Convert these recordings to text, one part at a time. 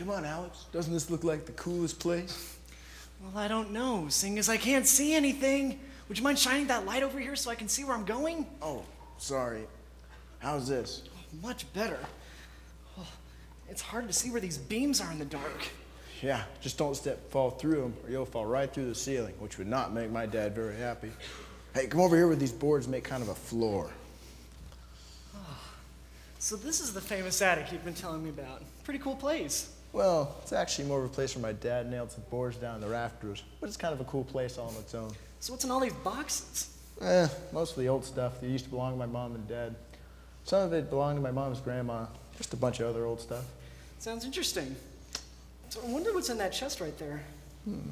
come on, Alex. Doesn't this look like the coolest place? Well, I don't know, seeing as I can't see anything. Would you mind shining that light over here so I can see where I'm going? Oh, sorry. How's this? Much better. Oh, it's hard to see where these beams are in the dark. Yeah, just don't step fall through them or you'll fall right through the ceiling, which would not make my dad very happy. Hey, come over here where these boards make kind of a floor. Ah, so this is the famous attic you've been telling me about. Pretty cool place. Well, it's actually more of a place where my dad nailed some boards down in the rafters, but it's kind of a cool place all on its own. So what's in all these boxes? Eh, mostly old stuff that used to belong to my mom and dad. Some of it belonged to my mom's grandma, just a bunch of other old stuff. Sounds interesting. So I wonder what's in that chest right there. Hmm.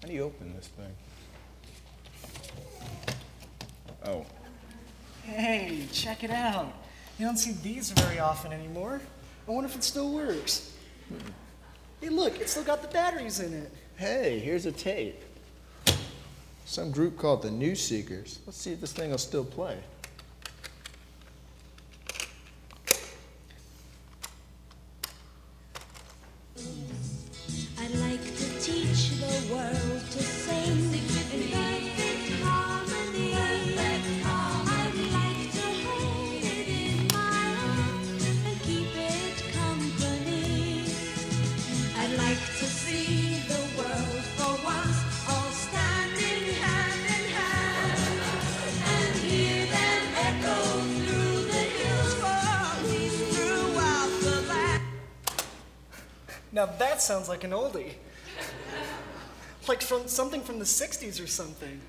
How do you open this thing? Oh. Hey, check it out. You don't see these very often anymore. I wonder if it still works. Hey, look, it's still got the batteries in it. Hey, here's a tape. Some group called the New Seekers. Let's see if this thing will still play. Now that sounds like an oldie. like from something from the 60s or something.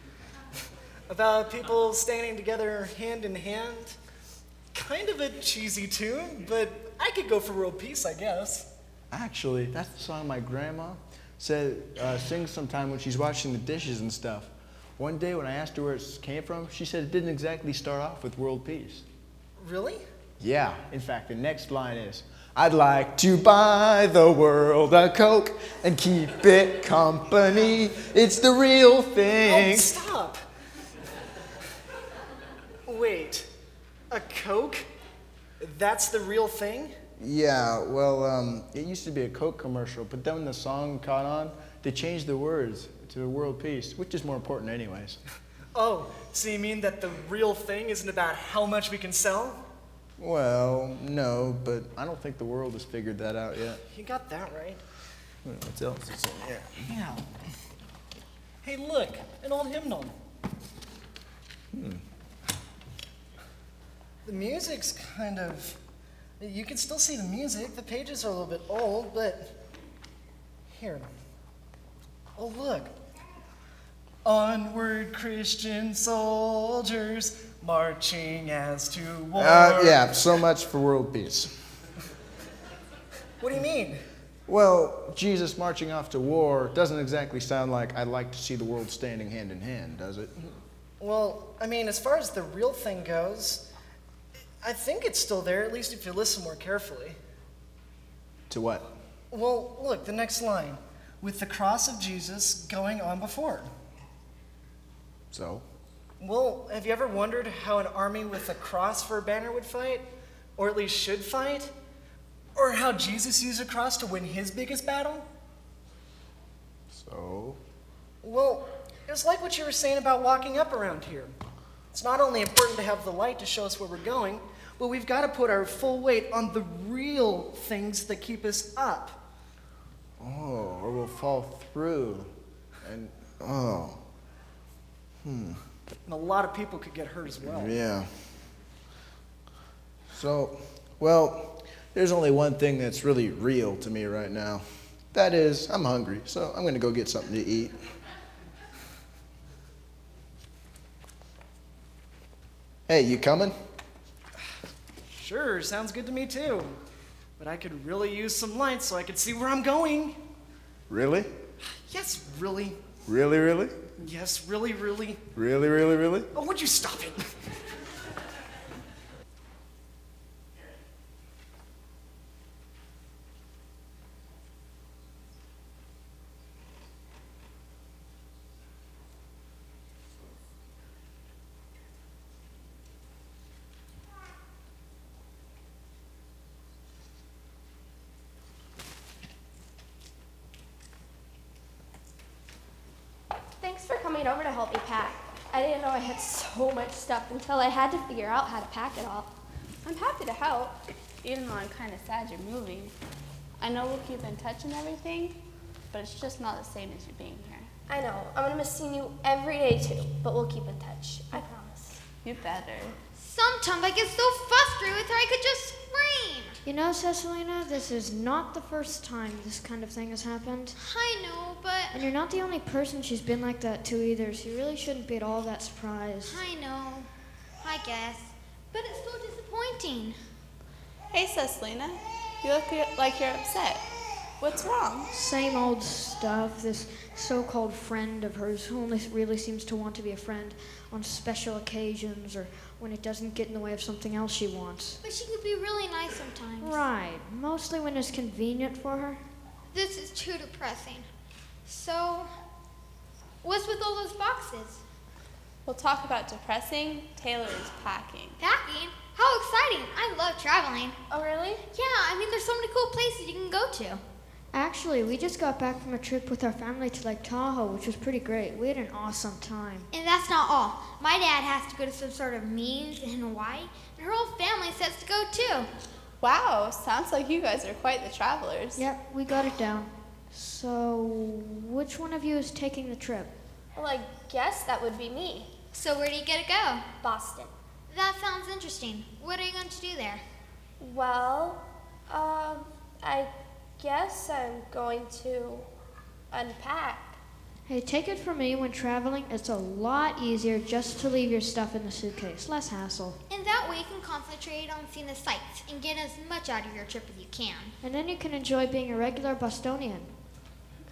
About people standing together hand in hand. Kind of a cheesy tune, but I could go for world peace, I guess. Actually, that's the song my grandma said uh, sings sometime when she's washing the dishes and stuff. One day when I asked her where it came from, she said it didn't exactly start off with world peace. Really? Yeah, in fact, the next line is I'd like to buy the world a Coke and keep it company. It's the real thing. Oh, thing. stop! Wait, a Coke? That's the real thing? Yeah, well, um, it used to be a Coke commercial, but then when the song caught on, they changed the words to world peace, which is more important, anyways. Oh, so you mean that the real thing isn't about how much we can sell? Well, no, but I don't think the world has figured that out yet. You got that right. What else is in here? Yeah. Hey, look, an old hymnal. Hmm. The music's kind of. You can still see the music. The pages are a little bit old, but. Here. Oh, look. Onward, Christian soldiers, marching as to war. Uh, yeah, so much for world peace. What do you mean? Well, Jesus marching off to war doesn't exactly sound like I'd like to see the world standing hand in hand, does it? Well, I mean, as far as the real thing goes, I think it's still there, at least if you listen more carefully. To what? Well, look, the next line with the cross of Jesus going on before. So? Well, have you ever wondered how an army with a cross for a banner would fight? Or at least should fight? Or how Jesus used a cross to win his biggest battle? So? Well, it's like what you were saying about walking up around here. It's not only important to have the light to show us where we're going, but we've got to put our full weight on the real things that keep us up. Oh, or we'll fall through. And, oh, Hmm. And a lot of people could get hurt as well. yeah. So, well, there's only one thing that's really real to me right now. That is, I'm hungry, so I'm gonna go get something to eat. Hey, you coming? Sure, sounds good to me too. But I could really use some light so I could see where I'm going. Really? Yes, really. Really, really? Yes, really, really. Really, really, really? Oh, would you stop it? I didn't know I had so much stuff until I had to figure out how to pack it all. I'm happy to help, even though I'm kind of sad you're moving. I know we'll keep in touch and everything, but it's just not the same as you being here. I know. I'm gonna miss seeing you every day too, but we'll keep in touch. I promise. You better. Sometimes I get so frustrated with her I could just scream. You know, Cecilina, this is not the first time this kind of thing has happened. I know, but And you're not the only person she's been like that to either, so you really shouldn't be at all that surprised. I know. I guess. But it's so disappointing. Hey, Cecilina. You look like you're upset. What's wrong? Same old stuff. This so called friend of hers who only really seems to want to be a friend on special occasions or when it doesn't get in the way of something else she wants. But she can be really nice sometimes. Right, mostly when it's convenient for her. This is too depressing. So, what's with all those boxes? We'll talk about depressing. Taylor is packing. Packing? How exciting! I love traveling. Oh, really? Yeah, I mean, there's so many cool places you can go to. Actually, we just got back from a trip with our family to Lake Tahoe, which was pretty great. We had an awesome time. And that's not all. My dad has to go to some sort of meetings in Hawaii, and her whole family sets to go too. Wow, sounds like you guys are quite the travelers. Yep, we got it down. So, which one of you is taking the trip? Well, I guess that would be me. So, where do you get to go? Boston. That sounds interesting. What are you going to do there? Well, um, I guess I'm going to unpack. Hey, take it from me when traveling, it's a lot easier just to leave your stuff in the suitcase. Less hassle. And that way you can concentrate on seeing the sights and get as much out of your trip as you can. And then you can enjoy being a regular Bostonian.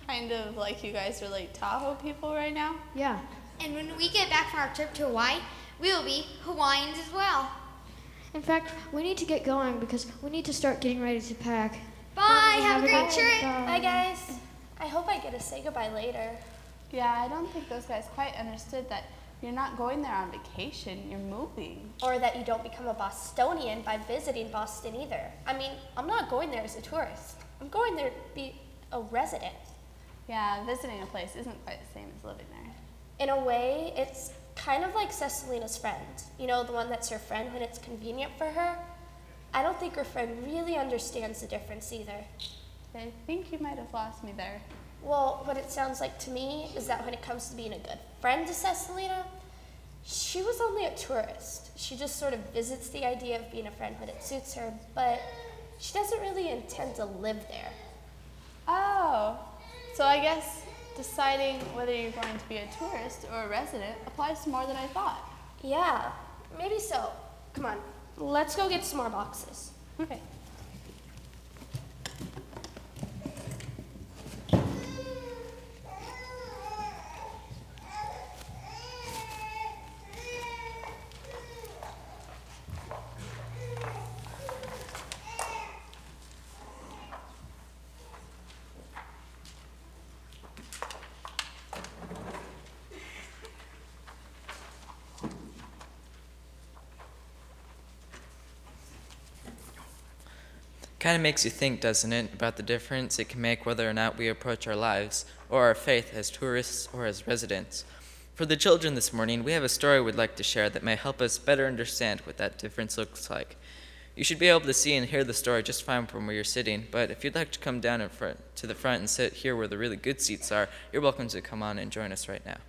Kind of like you guys are like Tahoe people right now. Yeah. And when we get back from our trip to Hawaii, we will be Hawaiians as well. In fact, we need to get going because we need to start getting ready to pack. Bye. Have, a good great trip. Bye. Bye, guys. I hope I get to say goodbye later. Yeah, I don't think those guys quite understood that you're not going there on vacation, you're moving. Or that you don't become a Bostonian by visiting Boston either. I mean, I'm not going there as a tourist. I'm going there to be a resident. Yeah, visiting a place isn't quite the same as living there. In a way, it's kind of like Cecilina's friend. You know, the one that's her friend when it's convenient for her. I don't think her friend really understands the difference either. I think you might have lost me there. Well, what it sounds like to me is that when it comes to being a good friend to Cecilina, she was only a tourist. She just sort of visits the idea of being a friend when it suits her, but she doesn't really intend to live there. Oh, so I guess deciding whether you're going to be a tourist or a resident applies to more than I thought. Yeah, maybe so. Come on, let's go get some more boxes. Okay. Kind of makes you think, doesn't it, about the difference it can make whether or not we approach our lives or our faith as tourists or as residents. For the children this morning, we have a story we'd like to share that may help us better understand what that difference looks like. You should be able to see and hear the story just fine from where you're sitting, but if you'd like to come down in front, to the front and sit here where the really good seats are, you're welcome to come on and join us right now.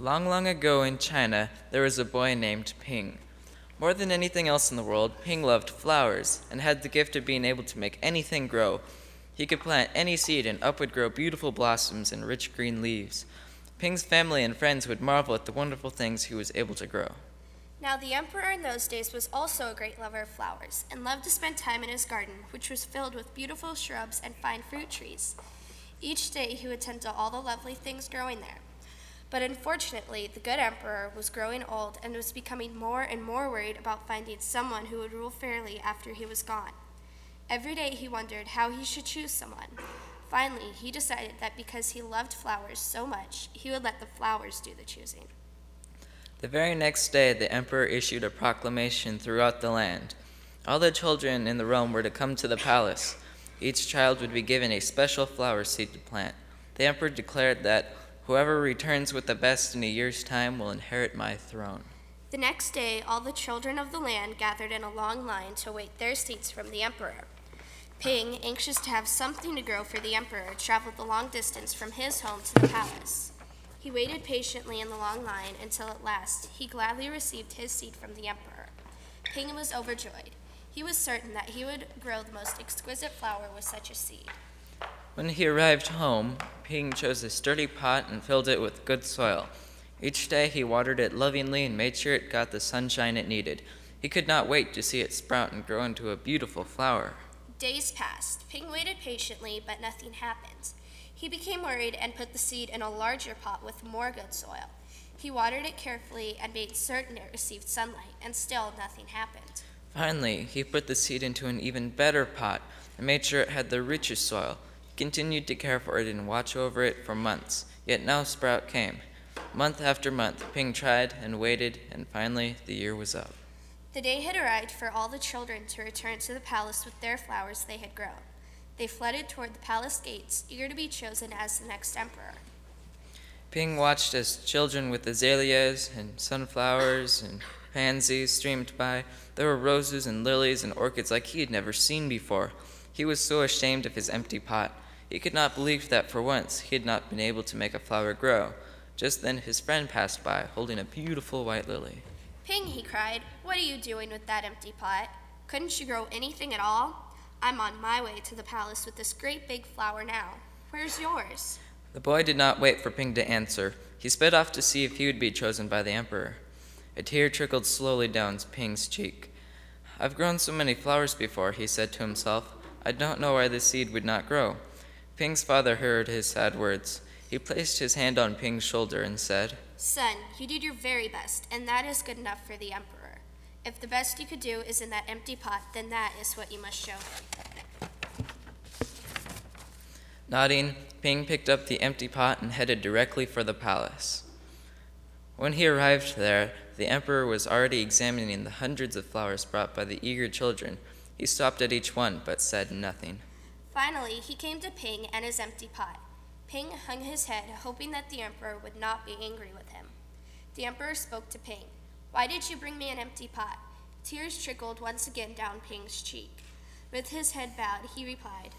Long, long ago in China, there was a boy named Ping. More than anything else in the world, Ping loved flowers and had the gift of being able to make anything grow. He could plant any seed and up would grow beautiful blossoms and rich green leaves. Ping's family and friends would marvel at the wonderful things he was able to grow. Now, the emperor in those days was also a great lover of flowers and loved to spend time in his garden, which was filled with beautiful shrubs and fine fruit trees. Each day he would tend to all the lovely things growing there. But unfortunately, the good emperor was growing old and was becoming more and more worried about finding someone who would rule fairly after he was gone. Every day he wondered how he should choose someone. Finally, he decided that because he loved flowers so much, he would let the flowers do the choosing. The very next day, the emperor issued a proclamation throughout the land. All the children in the realm were to come to the palace. Each child would be given a special flower seed to plant. The emperor declared that whoever returns with the best in a year's time will inherit my throne. The next day, all the children of the land gathered in a long line to await their seats from the emperor. Ping, anxious to have something to grow for the emperor, traveled the long distance from his home to the palace. He waited patiently in the long line until at last he gladly received his seed from the emperor. Ping was overjoyed. He was certain that he would grow the most exquisite flower with such a seed. When he arrived home, Ping chose a sturdy pot and filled it with good soil. Each day he watered it lovingly and made sure it got the sunshine it needed. He could not wait to see it sprout and grow into a beautiful flower. Days passed. Ping waited patiently, but nothing happened. He became worried and put the seed in a larger pot with more good soil. He watered it carefully and made certain it received sunlight, and still nothing happened. Finally, he put the seed into an even better pot and made sure it had the richest soil. Continued to care for it and watch over it for months, yet no sprout came. Month after month, Ping tried and waited, and finally the year was up. The day had arrived for all the children to return to the palace with their flowers they had grown. They flooded toward the palace gates, eager to be chosen as the next emperor. Ping watched as children with azaleas and sunflowers and pansies streamed by. There were roses and lilies and orchids like he had never seen before. He was so ashamed of his empty pot. He could not believe that for once he had not been able to make a flower grow. Just then his friend passed by, holding a beautiful white lily. Ping, he cried, what are you doing with that empty pot? Couldn't you grow anything at all? I'm on my way to the palace with this great big flower now. Where's yours? The boy did not wait for Ping to answer. He sped off to see if he would be chosen by the emperor. A tear trickled slowly down Ping's cheek. I've grown so many flowers before, he said to himself. I don't know why this seed would not grow. Ping's father heard his sad words. He placed his hand on Ping's shoulder and said, Son, you did your very best, and that is good enough for the emperor. If the best you could do is in that empty pot, then that is what you must show him. Nodding, Ping picked up the empty pot and headed directly for the palace. When he arrived there, the emperor was already examining the hundreds of flowers brought by the eager children. He stopped at each one, but said nothing. Finally, he came to Ping and his empty pot. Ping hung his head, hoping that the emperor would not be angry with him. The emperor spoke to Ping. Why did you bring me an empty pot? Tears trickled once again down Ping's cheek. With his head bowed, he replied,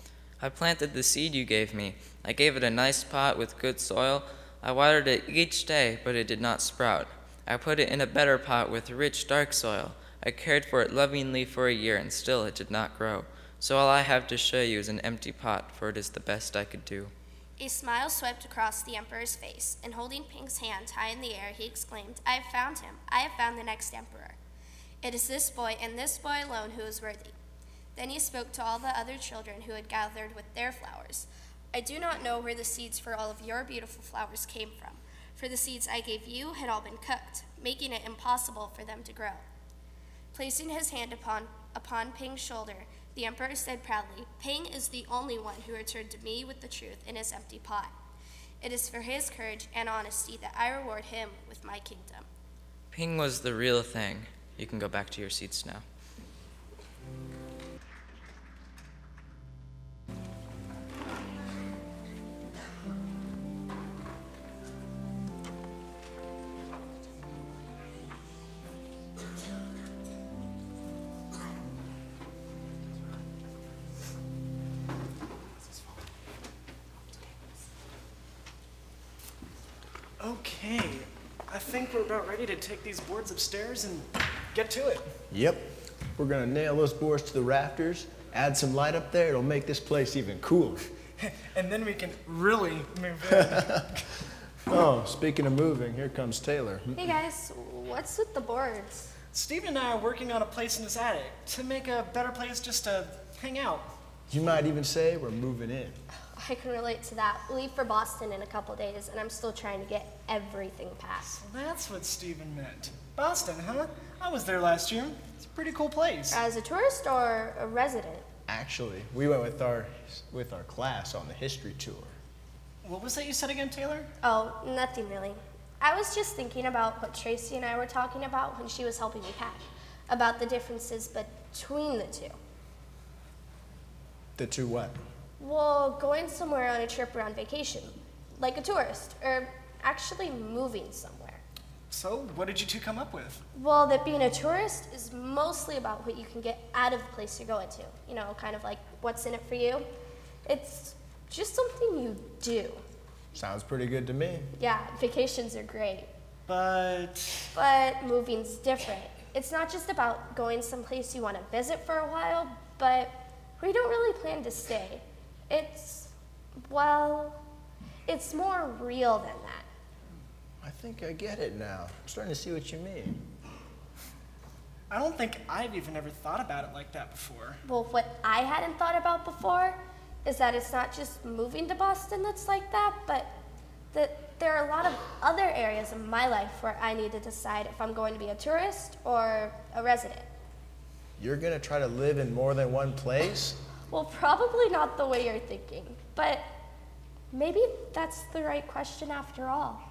I planted the seed you gave me. I gave it a nice pot with good soil. I watered it each day, but it did not sprout. I put it in a better pot with rich, dark soil. I cared for it lovingly for a year, and still it did not grow. So all I have to show you is an empty pot, for it is the best I could do. A smile swept across the emperor's face, and holding Ping's hand high in the air, he exclaimed, I have found him. I have found the next emperor. It is this boy, and this boy alone, who is worthy. Then he spoke to all the other children who had gathered with their flowers. I do not know where the seeds for all of your beautiful flowers came from, for the seeds I gave you had all been cooked, making it impossible for them to grow. Placing his hand upon, upon Ping's shoulder, the emperor said proudly, Ping is the only one who returned to me with the truth in his empty pot. It is for his courage and honesty that I reward him with my kingdom. Ping was the real thing. You can go back to your seats now. Take these boards upstairs and get to it. Yep. We're gonna nail those boards to the rafters, add some light up there. It'll make this place even cooler. And then we can really move in. Oh, speaking of moving, here comes Taylor. Hey guys, what's with the boards? Steve and I are working on a place in this attic to make a better place just to hang out. You might even say we're moving in. I can relate to that. Leave for Boston in a couple days, and I'm still trying to get everything passed. That's what Stephen meant. Boston, huh? I was there last year. It's a pretty cool place. As a tourist or a resident? Actually, we went with our with our class on the history tour. What was that you said again, Taylor? Oh, nothing really. I was just thinking about what Tracy and I were talking about when she was helping me pack, about the differences between the two. The two what? Well, going somewhere on a trip or on vacation, like a tourist, or actually moving somewhere. So, what did you two come up with? Well, that being a tourist is mostly about what you can get out of the place you're going to. You know, kind of like what's in it for you. It's just something you do. Sounds pretty good to me. Yeah, vacations are great, But but moving's different. It's not just about going someplace you want to visit for a while, but we don't really plan to stay. It's, well, it's more real than that. I think I get it now. I'm starting to see what you mean. I don't think I've even ever thought about it like that before. Well, what I hadn't thought about before is that it's not just moving to Boston that's like that, but that there are a lot of other areas in my life where I need to decide if I'm going to be a tourist or a resident. You're gonna try to live in more than one place? Well, probably not the way you're thinking, but maybe that's the right question after all.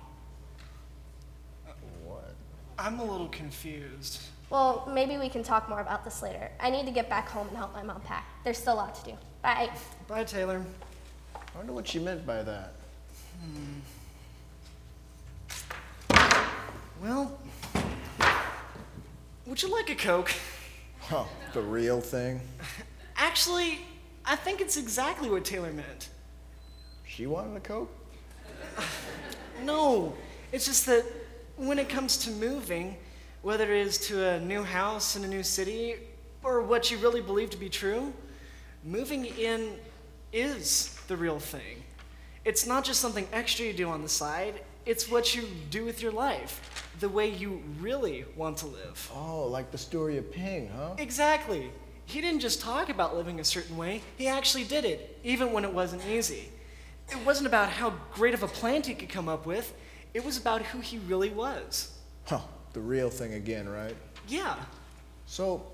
What? I'm a little confused. Well, maybe we can talk more about this later. I need to get back home and help my mom pack. There's still a lot to do. Bye. Bye, Taylor. I wonder what she meant by that. Hmm. Well, would you like a Coke? Oh, the real thing? Actually, I think it's exactly what Taylor meant. She wanted a Coke? No, it's just that when it comes to moving, whether it is to a new house in a new city or what you really believe to be true, moving in is the real thing. It's not just something extra you do on the side, it's what you do with your life, the way you really want to live. Oh, like the story of Ping, huh? Exactly. He didn't just talk about living a certain way, he actually did it, even when it wasn't easy. It wasn't about how great of a plan he could come up with, it was about who he really was. Huh, the real thing again, right? Yeah. So,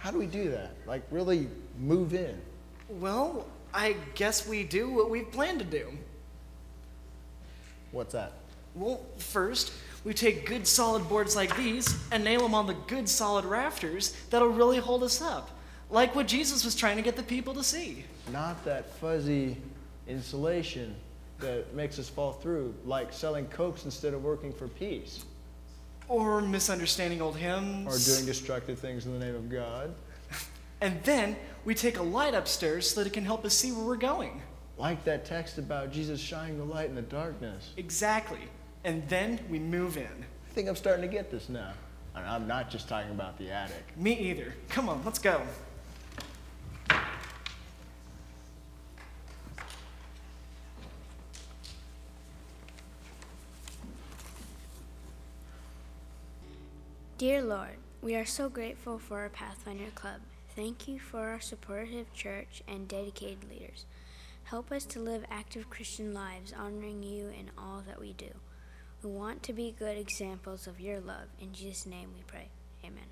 how do we do that? Like, really move in? Well, I guess we do what we've planned to do. What's that? Well, first, we take good solid boards like these and nail them on the good solid rafters that'll really hold us up. Like what Jesus was trying to get the people to see. Not that fuzzy insulation that makes us fall through, like selling cokes instead of working for peace, Or misunderstanding old hymns. or doing destructive things in the name of God, And then we take a light upstairs so that it can help us see where we're going. like that text about Jesus shining the light in the darkness. Exactly. And then we move in. I think I'm starting to get this now. I'm not just talking about the attic. Me either. Come on, let's go. Dear Lord, we are so grateful for our Pathfinder Club. Thank you for our supportive church and dedicated leaders. Help us to live active Christian lives, honoring you in all that we do. We want to be good examples of your love. In Jesus' name we pray. Amen.